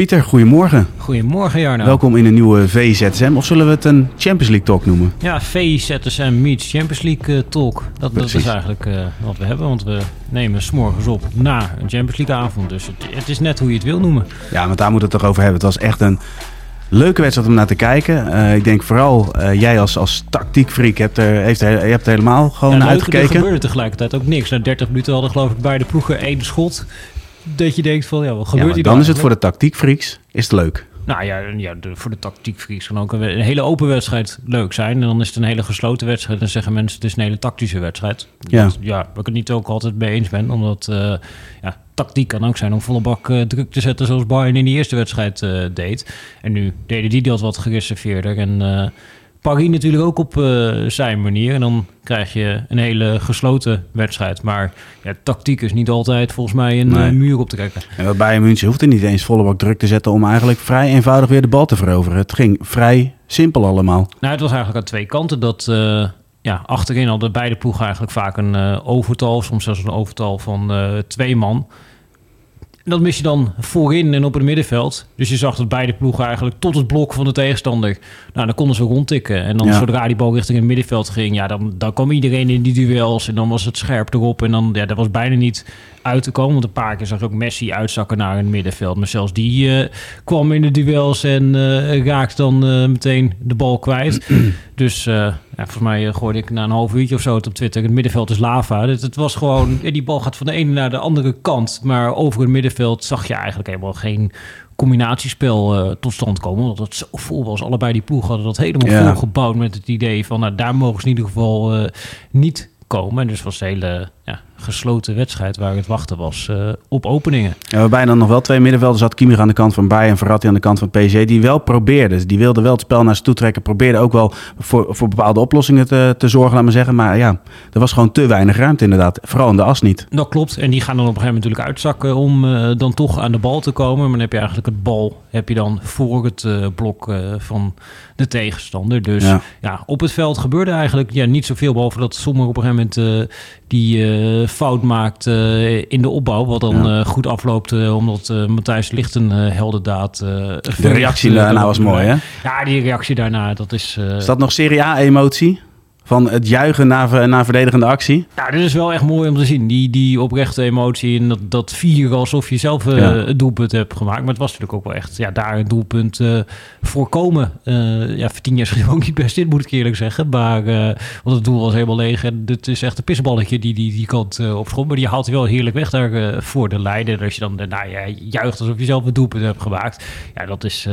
Pieter, goedemorgen. Goedemorgen Jarno. Welkom in een nieuwe VZSM. Of zullen we het een Champions League talk noemen? Ja, VZSM meets Champions League eh, talk. Dat, dat is eigenlijk eh, wat we hebben, want we nemen s'morgens op na een Champions League avond. Dus het, het is net hoe je het wil noemen. Ja, want daar moeten we het toch over hebben. Het was echt een leuke wedstrijd om naar te kijken. Eh, ik denk vooral jij als, als tactiekfreak hebt er, heeft er, je hebt er helemaal gewoon Ja, leuk, er uitgekeken. gebeurde tegelijkertijd ook niks. Na 30 minuten hadden geloof ik beide ploegen één schot. Dat je denkt van, ja, wat Ja, gebeurt hier dan is het voor de tactiekfreaks is het leuk. Nou ja, ja de, voor de tactiekvries kan ook een, een hele open wedstrijd leuk zijn. En dan is het een hele gesloten wedstrijd. Dan zeggen mensen het is een hele tactische wedstrijd. Ja. Dat- ja waar ik het niet ook altijd mee eens ben. Omdat eh, ja, tactiek kan ook zijn om volle bak eh, druk te zetten zoals Bayern in die eerste wedstrijd eh, deed. En nu deden die dat wat gereserveerder. En Paris natuurlijk ook op eh, zijn manier. En dan krijg je een hele gesloten wedstrijd. Maar ja, tactiek is niet altijd volgens mij een Nee. eh, muur op te trekken. En wat Bayern München hoeft er niet eens volle bak druk te zetten om eigenlijk vrij eenvoudig weer de bal te veroveren. Het ging vrij simpel allemaal. Nou, het was eigenlijk aan twee kanten. Dat eh, ja, achterin hadden beide ploegen eigenlijk vaak een overtal. Soms zelfs een overtal van twee man. En dat mis je dan voorin en op het middenveld. Dus je zag dat beide ploegen eigenlijk tot het blok van de tegenstander... Nou, dan konden ze rondtikken. En dan Ja. zodra die bal richting het middenveld ging... Ja, dan, dan kwam iedereen in die duels. En dan was het scherp erop. En dan, ja, dat was bijna niet uit te komen. Want een paar keer zag je ook Messi uitzakken naar het middenveld. Maar zelfs die eh, kwam in de duels en eh raakte dan eh, meteen de bal kwijt. dus ja, volgens mij gooide ik na een half uurtje of zo het op Twitter. Het middenveld is lava. Het, het was gewoon, die bal gaat van de ene naar de andere kant. Maar over het middenveld zag je eigenlijk helemaal geen combinatiespel tot stand komen. Omdat het zo vol was. Allebei die ploegen hadden dat helemaal Ja. volgebouwd met het idee van... Nou, daar mogen ze in ieder geval niet komen. En dus was hele ja, gesloten wedstrijd waar het wachten was eh, op openingen. Ja, waarbij dan nog wel twee middenvelders had. Kimmich aan de kant van Bayern en Verratti aan de kant van PSG. Die wel probeerden. Die wilden wel het spel naar ze toe trekken. Probeerden ook wel voor, voor bepaalde oplossingen te, te zorgen, laat maar zeggen. Maar ja, er was gewoon te weinig ruimte inderdaad. Vooral in de as niet. Dat klopt. En die gaan dan op een gegeven moment natuurlijk uitzakken om eh, dan toch aan de bal te komen. Maar dan heb je eigenlijk het bal heb je dan voor het eh, blok van de tegenstander. Dus Ja. ja. op het veld gebeurde eigenlijk ja, niet zoveel. Behalve dat Sommer op een gegeven moment die eh, fout maakt eh, in de opbouw. Wat dan Ja. eh, goed afloopt omdat Matthijs Licht een heldendaad... De reactie daarna was mooi, hè? Ja, die reactie daarna, dat is... Is dat nog Serie A-emotie? Van het juichen naar, naar verdedigende actie? Ja, dit is wel echt mooi om te zien. Die, die oprechte emotie en dat, dat vieren alsof je zelf Ja. het doelpunt hebt gemaakt. Maar het was natuurlijk ook wel echt ja, daar een doelpunt eh, voorkomen. Eh ja, Vertinha schreef ook niet best in, moet ik eerlijk zeggen. Maar, want het doel was helemaal leeg en het is echt een pisballetje die die, die kant op schoot. Maar die haalt hij wel heerlijk weg daar voor de leider. Als je dan daarna ja, juicht alsof je zelf een doelpunt hebt gemaakt. Ja, dat is,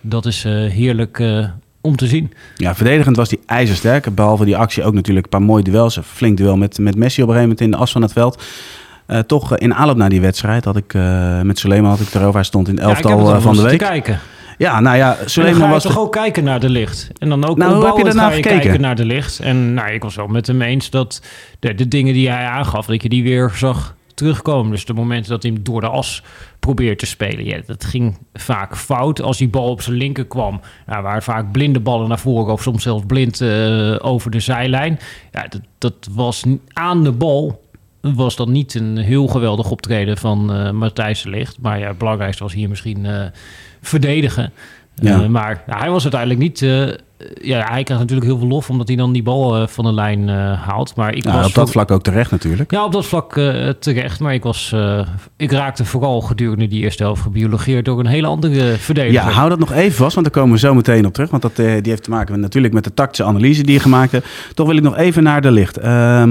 dat is heerlijk om te zien. Ja, verdedigend was hij ijzersterk. Behalve die actie ook natuurlijk een paar mooie duels. Een flink duel met, met Messi op een gegeven moment in de as van het veld. Eh, toch eh, in aanloop naar die wedstrijd had ik eh, met Suleiman had ik erover. Hij stond in het Ja, elftal het van de week. te kijken. Ja, nou ja, Suleiman was toch de- ook kijken naar de licht. En dan ook Nou, hoe heb je daarna gekeken? kijken naar de licht. En nou, ik was wel met hem eens dat de, de dingen die hij aangaf, dat je die weer zag terugkomen. Dus de momenten dat hij hem door de as probeert te spelen. Ja, dat ging vaak fout. Als die bal op zijn linker kwam, nou, waren vaak blinde ballen naar voren... of soms zelfs blind eh, over de zijlijn. Ja, dat, dat was aan de bal was dat niet een heel geweldig optreden van eh Matthijs de Ligt. Maar ja, het belangrijkste was hier misschien eh, verdedigen. Ja. Maar hij was uiteindelijk niet... eh, ja, hij krijgt natuurlijk heel veel lof omdat hij dan die bal eh, van de lijn eh, haalt. Maar ik Ja, was op dat vlak ook terecht natuurlijk. ja, op dat vlak terecht. Maar ik, was, ik raakte vooral gedurende die eerste helft gebiologeerd door een hele andere verdediger. Ja, hou dat nog even vast, want daar komen we zo meteen op terug. Want dat, die heeft te maken met, natuurlijk met de tactische analyse die je gemaakt hebt. Toch wil ik nog even naar de licht. Eh,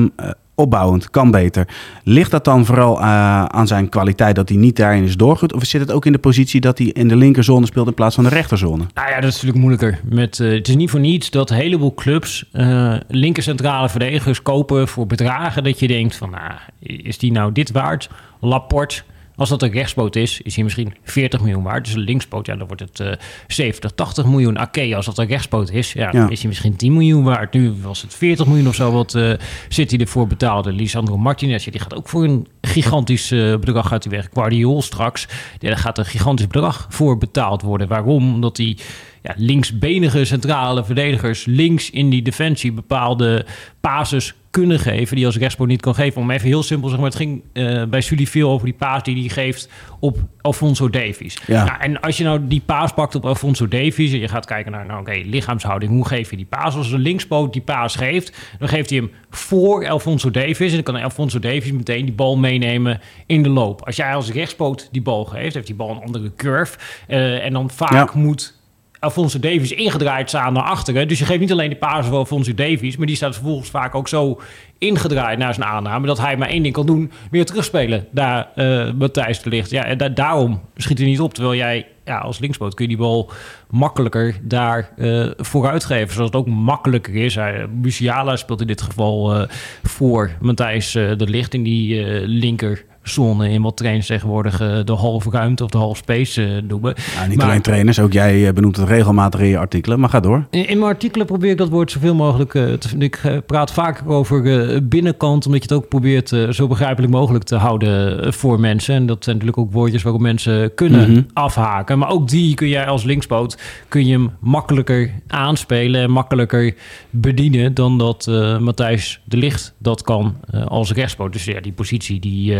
opbouwend, kan beter. Ligt dat dan vooral eh, aan zijn kwaliteit dat hij niet daarin is doorgoed? Of zit het ook in de positie dat hij in de linkerzone speelt in plaats van de rechterzone? Nou ja, dat is natuurlijk moeilijker. Met, eh, het is niet voor niets dat een heleboel clubs eh linker centrale verdedigers kopen voor bedragen dat je denkt van, nou, is die nou dit waard? Laporte, Als dat een rechtspoot is, is hij misschien 40 miljoen waard. Dus een linkspoot, ja, dan wordt het uh, 70, 80 miljoen. Oké, als dat een rechtspoot is, ja, dan is hij misschien 10 miljoen waard. Nu was het 40 miljoen of zo wat uh, City ervoor betaalde. Lisandro Martinez, die gaat ook voor een gigantisch uh, bedrag uit de weg. Guardiol straks, ja, daar gaat een gigantisch bedrag voor betaald worden. Waarom? Omdat hij ja, linksbenige centrale verdedigers links in die defensie bepaalde pases kunnen geven die als rechtspoot niet kan geven. Om even heel simpel zeggen, maar het ging uh, bij Sully veel over die paas die hij geeft op Alfonso Davies. Ja. Nou, en als je nou die paas pakt op Alfonso Davies en je gaat kijken naar, nou oké, lichaamshouding, hoe geef je die paas? Als de linkspoot die paas geeft, dan geeft hij hem voor Alfonso Davies en dan kan Alfonso Davies meteen die bal meenemen in de loop. Als jij als rechtspoot die bal geeft, heeft die bal een andere curve uh, en dan vaak ja. moet Alfonso Davies ingedraaid staan naar achteren. Dus je geeft niet alleen de paas voor Alfonso Davies, maar die staat vervolgens vaak ook zo ingedraaid naar zijn aanname dat hij maar één ding kan doen: weer terugspelen daar uh, Matthijs te ligt. Ja, en da daarom schiet hij niet op. Terwijl jij ja, als linkspoot kun je die bal makkelijker daar uh, vooruit geven. Zoals het ook makkelijker is. Hij, Musiala speelt in dit geval uh, voor Matthijs de Licht in die linker zone in wat trainers tegenwoordig uh, de halve ruimte of de half space uh, noemen. Ja, niet maar, alleen trainers, ook jij eh, benoemt het regelmatig in je artikelen, maar ga door. In, in mijn artikelen probeer ik dat woord zoveel mogelijk te Ik praat vaker over binnenkant, omdat je het ook probeert zo begrijpelijk mogelijk te houden voor mensen. En dat zijn natuurlijk ook woordjes waarop mensen kunnen mm -hmm. afhaken. Maar ook die kun jij als linkspoot, kun je hem makkelijker aanspelen en makkelijker bedienen dan dat Matthijs de Licht dat kan als rechtspoot. Dus ja, die positie die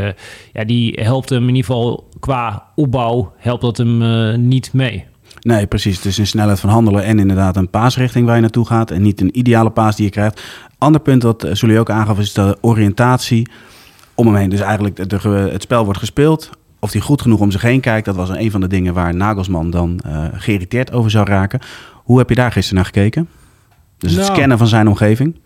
ja, die helpt hem in ieder geval qua opbouw, helpt dat hem uh, niet mee. Nee, precies. Dus een snelheid van handelen en inderdaad een paasrichting waar je naartoe gaat. En niet een ideale paas die je krijgt. Ander punt wat Sully ook aangaf is de oriëntatie om hem heen. Dus eigenlijk de, het spel wordt gespeeld. Of hij goed genoeg om zich heen kijkt, dat was een van de dingen waar Nagelsman dan uh, geïrriteerd over zou raken. Hoe heb je daar gisteren naar gekeken? Dus het nou, scannen van zijn omgeving?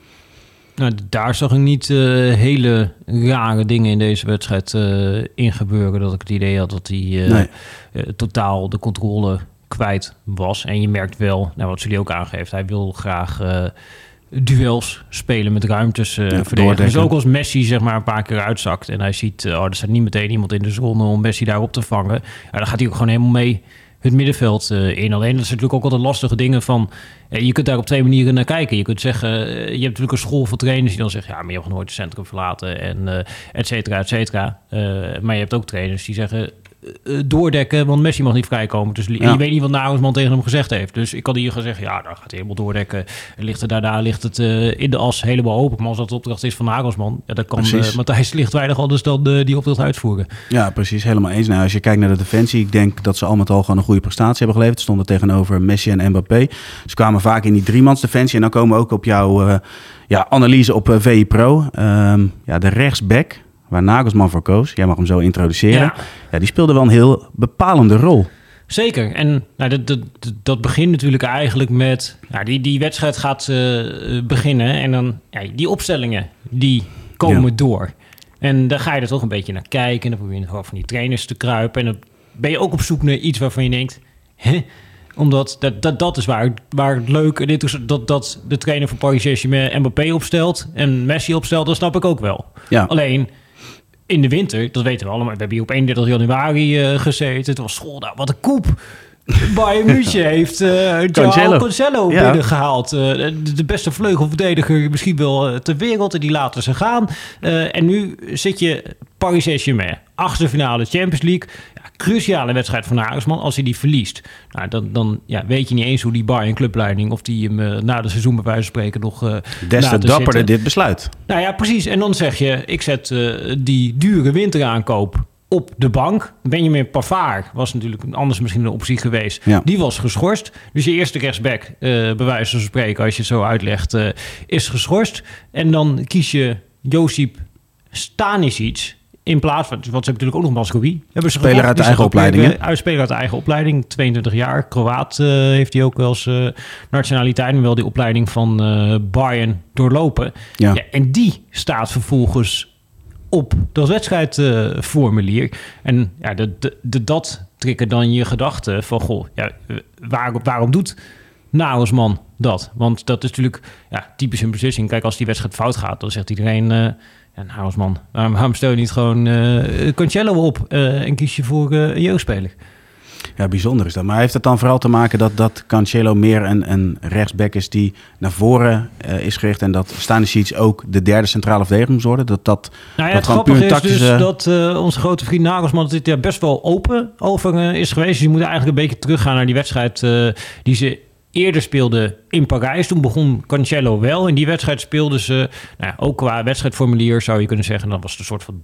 Nou, daar zag ik niet uh, hele rare dingen in deze wedstrijd uh, in gebeuren. Dat ik het idee had dat hij uh, nee. totaal de controle kwijt was. En je merkt wel, nou, wat jullie ook aangeeft, hij wil graag duels spelen met ruimtes ja, verdedigen. Dus ook als Messi zeg maar een paar keer uitzakt en hij ziet, oh, er staat niet meteen iemand in de zone om Messi daarop te vangen. Ja, dan gaat hij ook gewoon helemaal mee het middenveld in. Alleen dat is natuurlijk ook altijd lastige dingen van... Uh, je kunt daar op twee manieren naar kijken. Je kunt zeggen, uh, je hebt natuurlijk een school van trainers die dan zeggen... ja, maar je hebt nooit het centrum verlaten en et cetera, et cetera. maar je hebt ook trainers die zeggen... Eh, doordekken, want Messi mag niet vrijkomen. Dus ja. je weet niet wat Nagelsman tegen hem gezegd heeft. Dus ik had hier gezegd, ja, dan gaat hij helemaal doordekken. Ligt er daarna ligt het uh, in de as helemaal open. Maar als dat de opdracht is van Nagelsman, ja, dan kan uh, Matthijs Lichtweinig anders dan uh, die opdracht uitvoeren. Ja, precies, helemaal eens. Nou, als je kijkt naar de defensie, ik denk dat ze al met al gewoon een goede prestatie hebben geleverd. Ze stonden tegenover Messi en Mbappé. Ze kwamen vaak in die driemans defensie. En dan komen we ook op jouw ja, analyse op VI Pro. Um, ja, de rechtsback waar Nagelsman voor koos. Jij mag hem zo introduceren. Ja. ja die speelde wel een heel bepalende rol. Zeker. En nou, dat, dat, dat begint natuurlijk eigenlijk met... Nou, die, die wedstrijd gaat uh, beginnen en dan... Ja, die opstellingen, die komen ja. door. En daar ga je er toch een beetje naar kijken. En dan probeer je van die trainers te kruipen. En dan ben je ook op zoek naar iets waarvan je denkt... Hè? Omdat dat, dat, dat is waar, waar het leuk dit is. Dat, dat de trainer van Paris Saint-Germain Mbappé opstelt en Messi opstelt, dat snap ik ook wel. Ja. Alleen in de winter, dat weten we allemaal. We hebben hier op 31 januari uh, gezeten. Het was school, nou, wat een koep. Bayern München heeft uh, Cancelo, Cancelo ja. binnengehaald. Uh, de, beste vleugelverdediger misschien wel ter wereld. En die laten ze gaan. En nu zit je Paris Saint-Germain. Achtste finale Champions League. Ja, cruciale wedstrijd van Nagelsman. Als hij die verliest, nou, dan, dan ja, weet je niet eens hoe die Bayern clubleiding... of die hem na de seizoen bij wijze van spreken nog Des te dapperder zitten. dit besluit. Nou ja, precies. En dan zeg je, ik zet die dure winteraankoop op de bank. Benjamin Pavard was natuurlijk anders misschien een optie geweest. Ja. Die was geschorst. Dus je eerste rechtsback, uh, bij wijze van spreken, als je het zo uitlegt, uh, is geschorst. En dan kies je Josip Stanisic in plaats van, wat ze natuurlijk ook nog Mascovi. Hebben ze speler uit de eigen opleiding. Uit speler uit de eigen opleiding, 22 jaar. Kroaat uh, heeft hij ook wel eens uh, nationaliteit en wel die opleiding van uh, Bayern doorlopen. Ja. ja. en die staat vervolgens op dat wedstrijdformulier. en ja, de, de, de, dat trekken dan je gedachten van... goh, ja, waar, waarom doet man dat? Want dat is natuurlijk ja, typisch een beslissing. Kijk, als die wedstrijd fout gaat, dan zegt iedereen... Uh, En Hausman, waarom, waarom stel je niet gewoon eh Cancelo op eh, en kies je voor eh, een jeugdspeler? Ja, bijzonder is dat. Maar heeft het dan vooral te maken dat, dat Cancelo meer een, een rechtsback is die naar voren eh, is gericht en dat Stanisic ook de derde centrale verdediger moet worden? Dat dat, Nou ja, dat het puur is tactische... dus dat eh, onze grote vriend Nagelsman dit jaar best wel open over eh, is geweest. Dus die moet eigenlijk een beetje teruggaan naar die wedstrijd eh, die ze eerder speelden in Parijs. Toen begon Cancelo wel. In die wedstrijd speelden ze, nou ook qua wedstrijdformulier zou je kunnen zeggen, dat was het een soort van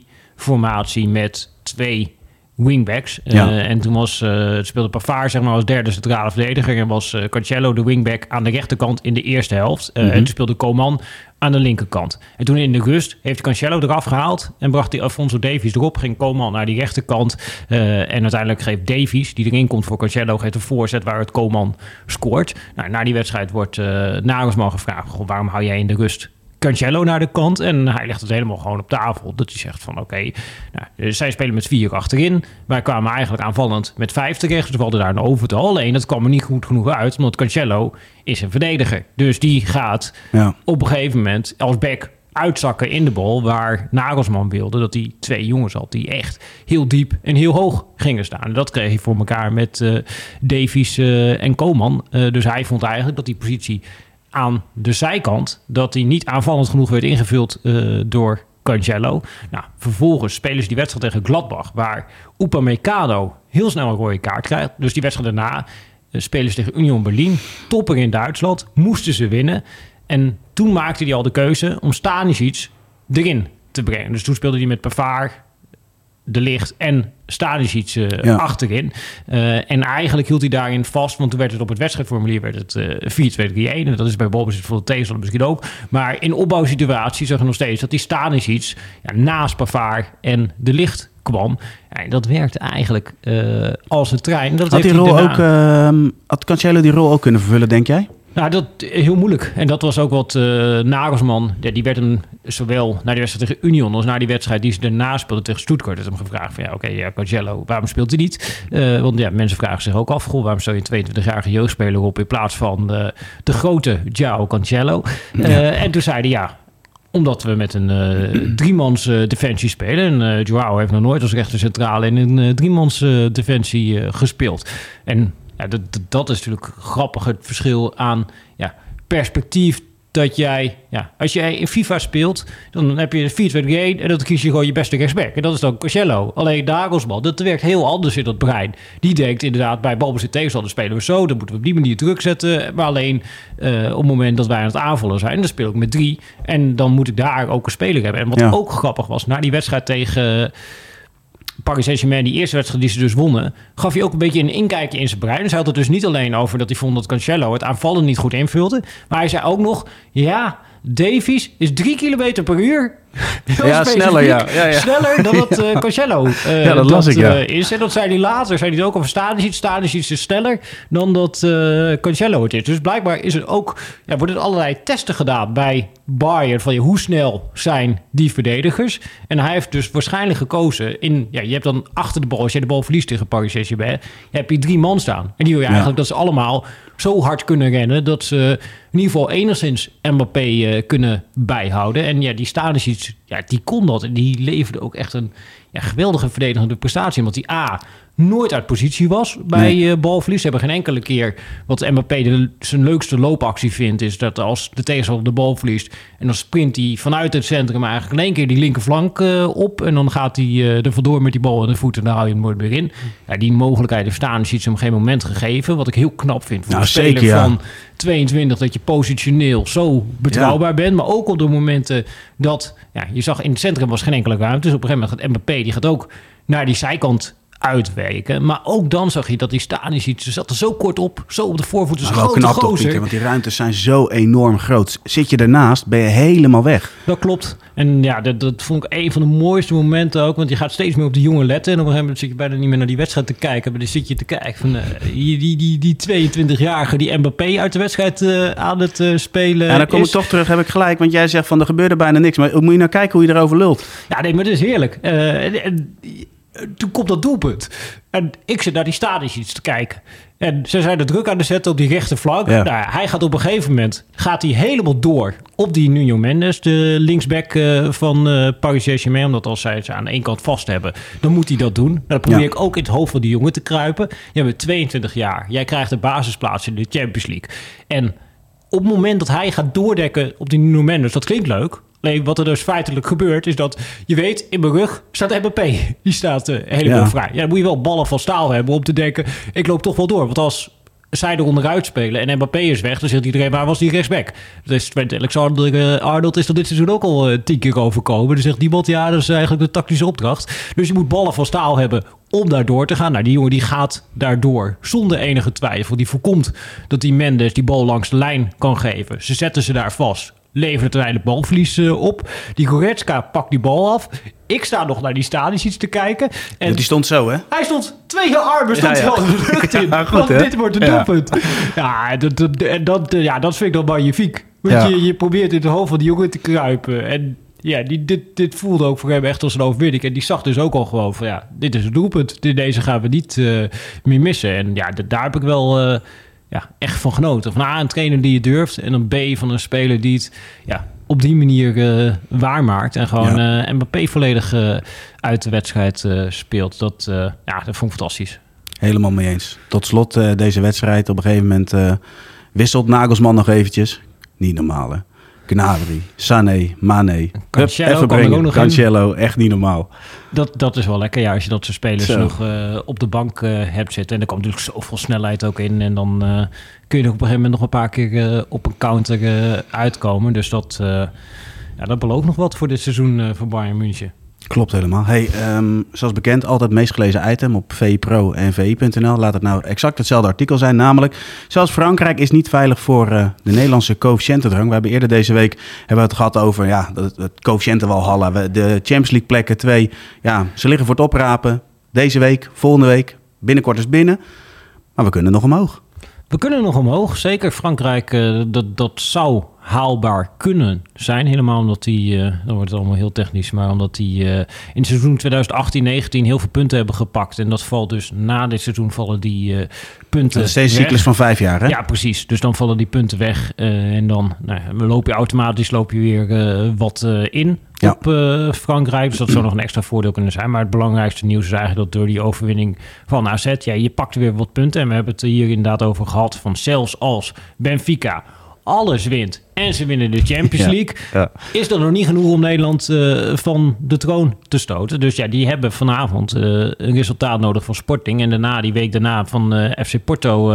3-4-3 formatie met twee wingbacks. Eh, en toen was, eh, het speelde Pavard zeg maar als derde centrale verdediger en was eh, Cancelo de wingback aan de rechterkant in de eerste helft. Eh, En toen speelde Coman aan de linkerkant. En toen in de rust heeft Cancelo eraf gehaald en bracht hij Alfonso Davies erop. Ging Coman naar die rechterkant. eh, en uiteindelijk geeft Davies, die erin komt voor Cancelo, geeft een voorzet waar het Coman scoort. Nou, na die wedstrijd wordt eh Nagelsman gevraagd, "Goh, waarom hou jij in de rust Cancelo naar de kant. En hij legt het helemaal gewoon op tafel. Dat hij zegt van oké, nou, zij spelen met vier achterin. Wij kwamen eigenlijk aanvallend met vijf terecht. Dus we hadden daar een overtal. Alleen dat kwam er niet goed genoeg uit. Omdat Cancelo is een verdediger. Dus die gaat Ja. op een gegeven moment als back uitzakken in de bal. Waar Nagelsman wilde dat hij twee jongens had die echt heel diep en heel hoog gingen staan. En dat kreeg hij voor elkaar met eh Davies eh, en Koman. Eh, dus hij vond eigenlijk dat die positie aan de zijkant, dat die niet aanvallend genoeg werd ingevuld eh, door Cancelo. Nou, vervolgens spelen ze die wedstrijd tegen Gladbach, waar Upamecano heel snel een rode kaart krijgt. Dus die wedstrijd daarna eh, spelen ze tegen Union Berlin, topper in Duitsland, moesten ze winnen. En toen maakte hij al de keuze om Stanisic erin te brengen. Dus toen speelde hij met Pavard, De Licht en Stanisic eh, Ja. achterin. Eh, en eigenlijk hield hij daarin vast, want toen werd het op het wedstrijdformulier werd het eh 4-2-3-1. En dat is bij balbezit voor de tegenstander misschien ook. Maar in opbouwsituaties zag je nog steeds dat die Stanisic ja, naast Pavard en De Licht kwam. Ja, en dat werkte eigenlijk eh, als een trein. Dat Had, die rol daarna- ook, ehm, had Cancelo die rol ook kunnen vervullen, denk jij? Nou, dat heel moeilijk. En dat was ook wat eh Nagelsman, ja, die werd hem zowel naar die wedstrijd tegen Union als naar die wedstrijd die ze daarna speelde tegen Stuttgart, heeft hem gevraagd van ja, oké, ja, Cancelo, waarom speelt hij niet? Eh, want ja, mensen vragen zich ook af, goh, waarom stel je een 22-jarige jeugdspeler op in plaats van eh, de grote João Cancelo? En toen zei hij ja, omdat we met een driemans defensie spelen. En eh Joao heeft nog nooit als rechter centrale in een driemans defensie gespeeld. En ja, dat, dat- is natuurlijk grappig, het verschil aan ja, perspectief. Dat jij, ja, als jij in FIFA speelt, dan heb je 4-2-1 en dan kies je gewoon je beste rechtsback. En dat is dan Cancelo. Alleen Nagelsman, dat werkt heel anders in dat brein. Die denkt inderdaad, bij balbezit tegenstander spelen we zo. Dan moeten we op die manier druk zetten. Maar alleen eh, op het moment dat wij aan het aanvallen zijn, dan speel ik met drie. En dan moet ik daar ook een speler hebben. En wat Ja. ook grappig was, na die wedstrijd tegen... Paris Saint-Germain, die eerste wedstrijd die ze dus wonnen, gaf hij ook een beetje een inkijkje in zijn brein. Hij had het dus niet alleen over dat hij vond dat Cancelo het aanvallen niet goed invulde. Maar hij zei ook nog, ja, Davies is drie kilometer per uur. Heel Ja, sneller, ja. Ja, ja. Sneller dan dat eh, Cancelo eh, Ja, dat las ik, ja. eh, is. En dat zei hij later, zei hij het ook over Stanisic. Stanisic is sneller dan dat Cancelo het is. Dus blijkbaar is er ook, ja, worden er allerlei testen gedaan bij Bayern. Van ja, hoe snel zijn die verdedigers? En hij heeft dus waarschijnlijk gekozen in... Ja, je hebt dan achter de bal, als je de bal verliest tegen Paris Saint-Germain... je hebt je drie man staan. En die wil je Ja. eigenlijk dat ze allemaal zo hard kunnen rennen... dat ze in ieder geval enigszins Mbappé kunnen bijhouden. En ja, die Stanisic, to ja, die kon dat. En die leverde ook echt een ja, geweldige verdedigende prestatie. Omdat die A, nooit uit positie was bij Nee. eh, balverlies. Ze hebben geen enkele keer wat Mbappé de, zijn leukste loopactie vindt... is dat als de tegenstander de bal verliest... en dan sprint hij vanuit het centrum eigenlijk in één keer die linkerflank eh, op... en dan gaat hij eh, er vandoor met die bal in de voeten en dan haal je hem nooit meer in. Ja, die mogelijkheid heeft Stanisic hem geen moment gegeven... wat ik heel knap vind voor Nou, een speler zeker, ja. van 22... dat je positioneel zo betrouwbaar bent... maar ook op de momenten dat... Ja, je zag in het centrum was geen enkele ruimte... dus op een gegeven moment gaat Mbappé... die gaat ook naar die zijkant uitwerken. Maar ook dan zag je dat die Stanisic... ze zat er zo kort op, zo op de voorvoet. Maar een wel grote knap toch, gozer. Pieter? Want die ruimtes zijn zo enorm groot. Zit je ernaast, ben je helemaal weg. Dat klopt. En ja, dat, dat vond ik een van de mooiste momenten ook. Want je gaat steeds meer op de jonge letten. En op een gegeven moment zit je bijna niet meer naar die wedstrijd te kijken. Maar dan zit je te kijken van eh, die, die, die, die 22-jarige die Mbappé uit de wedstrijd eh, aan het eh, spelen En dan kom is. ik toch terug, heb ik gelijk. Want jij zegt van er gebeurde bijna niks. Maar moet je nou kijken hoe je erover lult. Ja, nee, maar het is heerlijk. En- en toen komt dat doelpunt. En ik zit naar die stadions te kijken. En ze zijn er druk aan de zetten op die rechterflank. Ja. Nou, hij gaat op een gegeven moment gaat hij helemaal door op die Nuno Mendes, de linksback eh, van eh, Paris Saint-Germain. Omdat als zij ze aan één kant vast hebben, dan moet hij dat doen. Nou, dan probeer Ja. ik ook in het hoofd van die jongen te kruipen. Jij bent 22 jaar. Jij krijgt de basisplaats in de Champions League. En op het moment dat hij gaat doordekken op die Nuno Mendes, dat klinkt leuk. Alleen wat er dus feitelijk gebeurt, is dat je weet, in mijn rug staat Mbappé. Die staat eh, helemaal Ja. vrij. Ja, dan moet je wel ballen van staal hebben om te denken, ik loop toch wel door. Want als zij er onderuit spelen en Mbappé is weg, dan zegt iedereen, waar was die rechtsback? Dus Trent Alexander-Arnold is er dit seizoen ook al eh, tien keer overkomen. Dan zegt niemand, ja, dat is eigenlijk de tactische opdracht. Dus je moet ballen van staal hebben om daar door te gaan. Nou, die jongen die gaat daardoor zonder enige twijfel. Die voorkomt dat die Mendes die bal langs de lijn kan geven. Ze zetten ze daar vast. Levert uiteindelijk balverlies eh, op. Die Goretzka pakt die bal af. Ik sta nog naar die stadions iets te kijken. En die stond zo, hè? hij stond twee armen stond Ja, ja. de lucht in. Goed, want hè? dit wordt een Ja. doelpunt. Ja, dat, dat, en dat, ja, dat vind ik dan magnifiek. Want je, je probeert in het hoofd van die jongen te kruipen. En ja, die, dit, dit voelde ook voor hem echt als een overwinning. En die zag dus ook al gewoon van ja, dit is een doelpunt. Deze gaan we niet eh, meer missen. En ja, daar heb ik wel eh, ja, echt van genoten. Van A, een trainer die het durft. En dan B, van een speler die het ja, op die manier eh, waarmaakt. En gewoon eh Mbappé volledig eh, uit de wedstrijd speelt. Dat, ja, dat vond ik fantastisch. Helemaal mee eens. Tot slot deze wedstrijd. Op een gegeven moment wisselt Nagelsman nog eventjes. Niet normaal, hè? Gnabry, Sané, Mane. Cancelo even brengen. echt niet normaal. Dat, dat is wel lekker, ja, als je dat soort spelers Zo. nog eh, op de bank eh, hebt zitten. En er komt natuurlijk zoveel snelheid ook in. En dan eh, kun je er op een gegeven moment nog een paar keer op een counter uitkomen. Dus dat, ja, dat belooft nog wat voor dit seizoen voor Bayern München. Klopt helemaal. Hey, ehm, zoals bekend, altijd het meest gelezen item op VPRO en VI.nl. Laat het nou exact hetzelfde artikel zijn. Namelijk, zelfs Frankrijk is niet veilig voor eh, de Nederlandse coëfficiëntendrang. We hebben eerder deze week hebben we het gehad over ja, het, het coëfficiëntenwalhalla. De Champions League plekken, twee, ja, ze liggen voor het oprapen. Deze week, volgende week, binnenkort is binnen. Maar we kunnen nog omhoog. We kunnen nog omhoog. Zeker Frankrijk, eh, dat, dat zou haalbaar kunnen zijn. Helemaal omdat die, eh, dan wordt het allemaal heel technisch, maar omdat die eh, in het seizoen 2018-19 heel veel punten hebben gepakt. En dat valt dus na dit seizoen vallen die eh, punten Dat is weg. cyclus van vijf jaar, hè? Ja, precies. Dus dan vallen die punten weg. en dan nou, loop je automatisch loop je weer wat in Ja. op Frankrijk. Dus dat zou nog een extra voordeel kunnen zijn. Maar het belangrijkste nieuws is eigenlijk dat door die overwinning van AZ... Ja, je pakt weer wat punten. En we hebben het er hier inderdaad over gehad... van zelfs als Benfica alles wint en ze winnen de Champions. League... Ja. is dat nog niet genoeg om Nederland eh, van de troon te stoten. Dus ja, die hebben vanavond eh, een resultaat nodig van Sporting. En daarna, die week daarna, van eh, FC Porto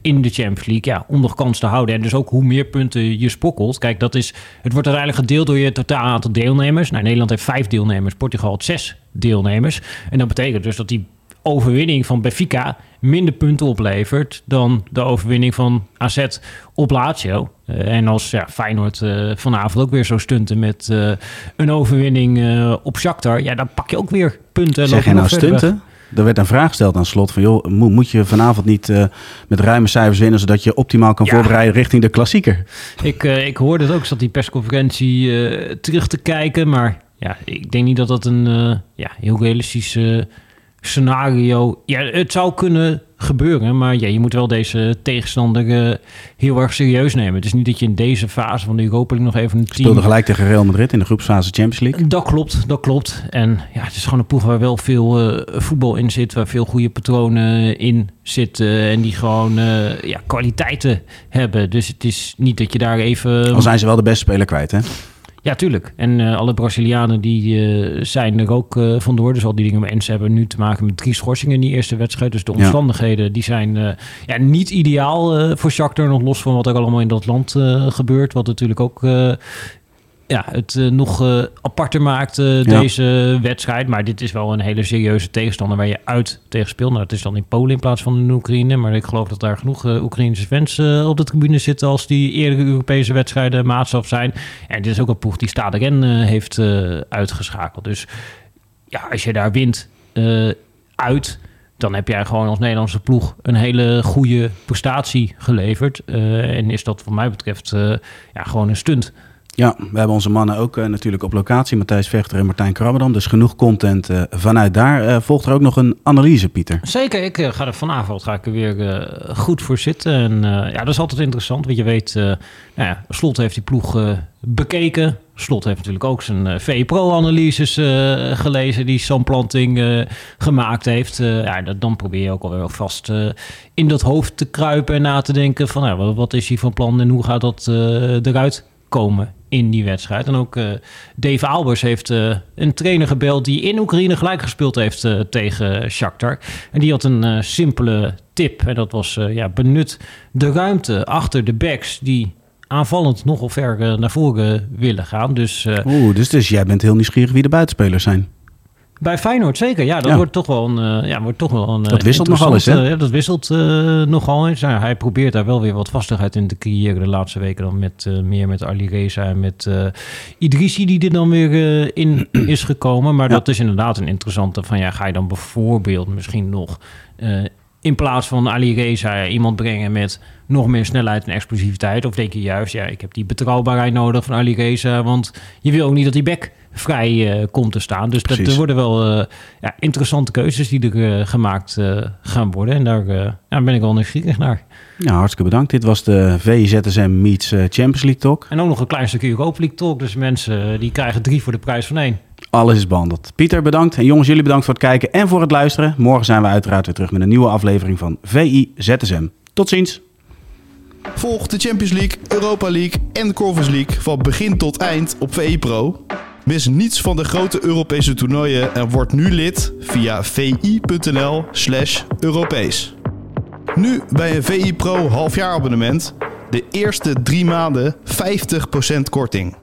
in de Champions League. Ja, om nog kans te houden. En dus ook hoe meer punten je spokkelt. Kijk, dat is, het wordt uiteindelijk gedeeld door je totaal aantal deelnemers. Nou, Nederland heeft vijf deelnemers, Portugal had zes deelnemers. En dat betekent dus dat die overwinning van Benfica minder punten oplevert dan de overwinning van AZ op Lazio. Eh, en als ja, Feyenoord eh, vanavond ook weer zo stunten met eh, een overwinning op Shakhtar, ja, dan pak je ook weer punten. en Zeg je nou weg. stunten? Er werd een vraag gesteld aan slot van... joh, moet, moet je vanavond niet met ruime cijfers winnen... zodat je optimaal kan Ja. voorbereiden richting de klassieker? Ik, eh, ik hoorde het ook, zat die persconferentie terug te kijken. Maar ja, ik denk niet dat dat een ja, heel realistisch eh, scenario... Ja, het zou kunnen gebeuren, maar ja, je moet wel deze tegenstander eh, heel erg serieus nemen. Het is niet dat je in deze fase van de Europa League nog even een team... Speelde gelijk tegen Real Madrid in de groepsfase Champions League. Dat klopt, dat klopt. En ja, het is gewoon een ploeg waar wel veel eh, voetbal in zit, waar veel goede patronen in zitten en die gewoon eh, ja, kwaliteiten hebben. Dus het is niet dat je daar even... Al zijn ze wel de beste speler kwijt, hè? Ja, tuurlijk. En eh, alle Brazilianen die eh, zijn er ook eh, vandoor. Dus al die dingen met Ens hebben nu te maken met drie schorsingen in die eerste wedstrijd. Dus de Ja. omstandigheden die zijn ja, niet ideaal voor Shakhtar. Nog los van wat er allemaal in dat land gebeurt. Wat natuurlijk ook ja, het eh, nog eh, aparter maakt, eh, Ja. deze wedstrijd. Maar dit is wel een hele serieuze tegenstander waar je uit tegen speelt. Nou, het is dan in Polen in plaats van in Oekraïne. Maar ik geloof dat daar genoeg Oekraïnse fans op de tribune zitten... als die eerdere Europese wedstrijden maatstaf zijn. En dit is ook een ploeg die Stade Rennes heeft uitgeschakeld. Dus ja, als je daar wint uit... dan heb jij gewoon als Nederlandse ploeg een hele goede prestatie geleverd. En is dat wat mij betreft ja, gewoon een stunt Ja, we hebben onze mannen ook uh, natuurlijk op locatie. Matthijs Vechter en Martijn Krabberdam. Dus genoeg content uh, vanuit daar. Uh, volgt er ook nog een analyse, Pieter? Zeker. Ik ga er vanavond ga ik er weer goed voor zitten. En ja, dat is altijd interessant. Want je weet, nou ja, Slot heeft die ploeg bekeken. Slot heeft natuurlijk ook zijn VE Pro-analyses gelezen die Sam Planting gemaakt heeft. ja, dat, dan probeer je ook alweer vast in dat hoofd te kruipen en na te denken van nou, wat, wat is hij van plan en hoe gaat dat eruit komen in die wedstrijd. En ook uh, Dave Albers heeft uh, een trainer gebeld die in Oekraïne gelijk gespeeld heeft uh, tegen Shakhtar. En die had een simpele tip. En dat was ja, benut de ruimte achter de backs die aanvallend nogal ver naar voren willen gaan. Dus, Oeh, dus, dus jij bent heel nieuwsgierig wie de buitenspelers zijn. Bij Feyenoord zeker. Ja, dat wordt toch wel een. Uh, ja, wordt toch wel een dat wisselt nogal eens, hè? ja, dat wisselt uh, nogal eens. Nou, hij probeert daar wel weer wat vastigheid in te creëren de laatste weken dan met uh, meer met Ali Reza en met Idrissi die er dan weer in is gekomen. Maar ja. dat is inderdaad een interessante van ja, ga je dan bijvoorbeeld misschien nog in plaats van Ali Reza iemand brengen met nog meer snelheid en explosiviteit? Of denk je juist, ja, ik heb die betrouwbaarheid nodig van Ali Reza, want je wil ook niet dat die back vrij uh, komt te staan. Dus dat, er worden wel uh, ja, interessante keuzes die er uh, gemaakt gaan worden. En daar ja, ben ik wel nieuwsgierig naar. Ja, hartstikke bedankt. Dit was de VZSM Meets Champions League Talk. En ook nog een klein stukje Europa League Talk. Dus mensen die krijgen drie voor de prijs van één. Alles is behandeld. Pieter, bedankt. En jongens, jullie bedankt voor het kijken en voor het luisteren. Morgen zijn we uiteraard weer terug met een nieuwe aflevering van VI ZSM. Tot ziens. Volg de Champions League, Europa League en de Conference League van begin tot eind op VI Pro. Mis niets van de grote Europese toernooien en word nu lid via vi.nl/slash Europees. Nu bij een VI Pro halfjaarabonnement de eerste drie maanden 50% korting.